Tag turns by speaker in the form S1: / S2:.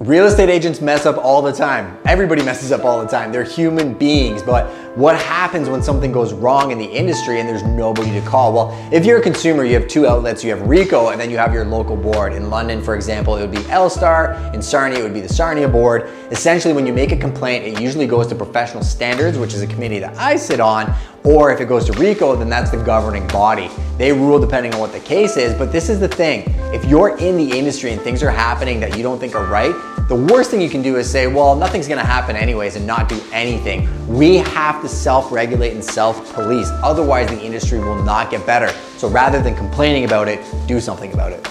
S1: Real estate agents mess up all the time. Everybody messes up all the time. They're human beings. But what happens when something goes wrong in the industry and there's nobody to call? Well, if you're a consumer, you have two outlets. You have RECO and then you have your local board. In London, for example, it would be L-Star. In Sarnia, it would be the Sarnia board. Essentially, when you make a complaint, it usually goes to professional standards, which is a committee that I sit on, or if it goes to RECO, then that's the governing body. They rule depending on what the case is, but this is the thing. If you're in the industry and things are happening that you don't think are right, the worst thing you can do is say, well, nothing's gonna happen anyways and not do anything. We have to self regulate and self police. Otherwise, the industry will not get better. So rather than complaining about it, do something about it.